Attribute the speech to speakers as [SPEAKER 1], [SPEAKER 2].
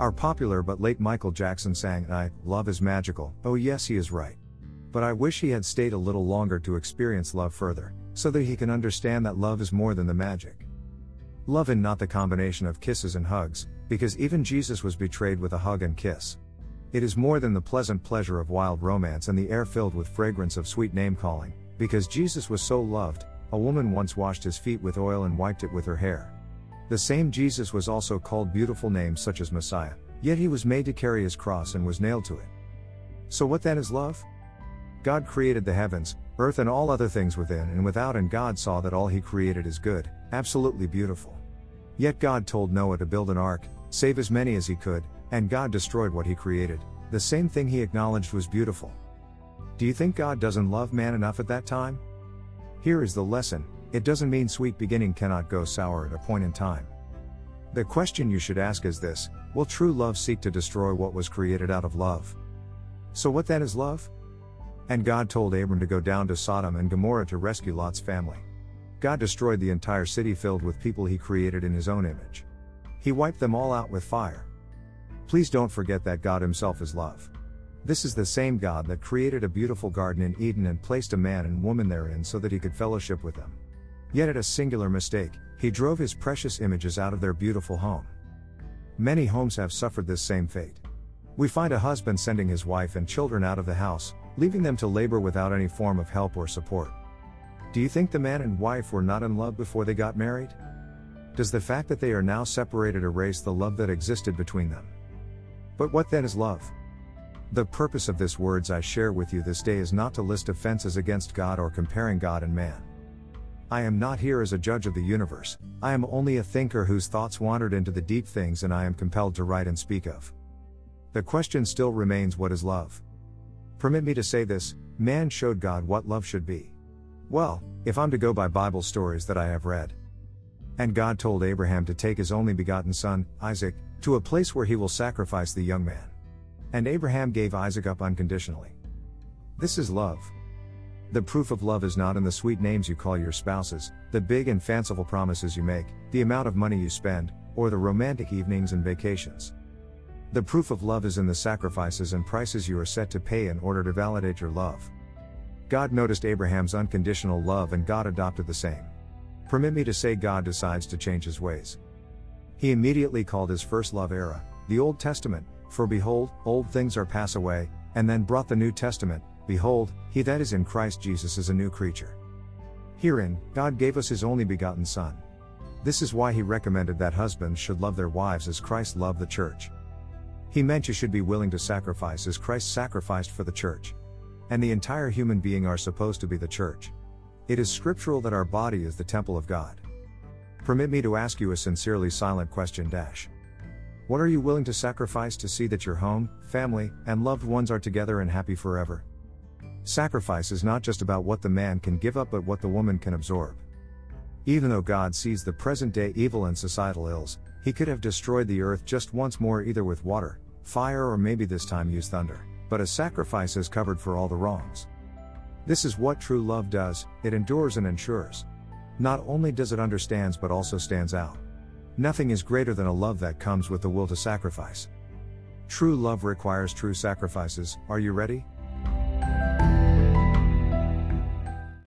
[SPEAKER 1] Our popular but late Michael Jackson sang, I, Love is magical. Oh, yes, he is right. But I wish he had stayed a little longer to experience love further, so that he can understand that love is more than the magic. Love and not the combination of kisses and hugs, because even Jesus was betrayed with a hug and kiss. It is more than the pleasant pleasure of wild romance and the air filled with fragrance of sweet name calling, because Jesus was so loved, a woman once washed his feet with oil and wiped it with her hair. The same Jesus was also called beautiful names such as Messiah, yet he was made to carry his cross and was nailed to it. So, what then is love? God created the heavens, earth, and all other things within and without, and God saw that all he created is good, absolutely beautiful. Yet God told Noah to build an ark, save as many as he could, and God destroyed what he created, the same thing he acknowledged was beautiful. Do you think God doesn't love man enough at that time? Here is the lesson it doesn't mean sweet beginning cannot go sour at a point in time. The question you should ask is this Will true love seek to destroy what was created out of love? So, what then is love? And God told Abram to go down to Sodom and Gomorrah to rescue Lot's family. God destroyed the entire city filled with people he created in his own image. He wiped them all out with fire. Please don't forget that God Himself is love. This is the same God that created a beautiful garden in Eden and placed a man and woman therein so that he could fellowship with them. Yet at a singular mistake, he drove his precious images out of their beautiful home. Many homes have suffered this same fate. We find a husband sending his wife and children out of the house, leaving them to labor without any form of help or support. Do you think the man and wife were not in love before they got married? Does the fact that they are now separated erase the love that existed between them? But what then is love? The purpose of this words I share with you this day is not to list offenses against God or comparing God and man. I am not here as a judge of the universe, I am only a thinker whose thoughts wandered into the deep things and I am compelled to write and speak of. The question still remains what is love? Permit me to say this man showed God what love should be. Well, if I'm to go by Bible stories that I have read. And God told Abraham to take his only begotten son, Isaac, to a place where he will sacrifice the young man. And Abraham gave Isaac up unconditionally. This is love. The proof of love is not in the sweet names you call your spouses, the big and fanciful promises you make, the amount of money you spend, or the romantic evenings and vacations. The proof of love is in the sacrifices and prices you are set to pay in order to validate your love. God noticed Abraham's unconditional love and God adopted the same. Permit me to say God decides to change his ways. He immediately called his first love era, the Old Testament, for behold, old things are pass away, and then brought the New Testament, Behold, he that is in Christ Jesus is a new creature. Herein, God gave us his only begotten Son. This is why he recommended that husbands should love their wives as Christ loved the church. He meant you should be willing to sacrifice as Christ sacrificed for the church. And the entire human being are supposed to be the church. It is scriptural that our body is the temple of God. Permit me to ask you a sincerely silent question dash. What are you willing to sacrifice to see that your home, family, and loved ones are together and happy forever? Sacrifice is not just about what the man can give up but what the woman can absorb. Even though God sees the present day evil and societal ills, he could have destroyed the earth just once more either with water, fire, or maybe this time use thunder, but a sacrifice has covered for all the wrongs. This is what true love does it endures and ensures. Not only does it understands but also stands out. Nothing is greater than a love that comes with the will to sacrifice. True love requires true sacrifices, are you ready?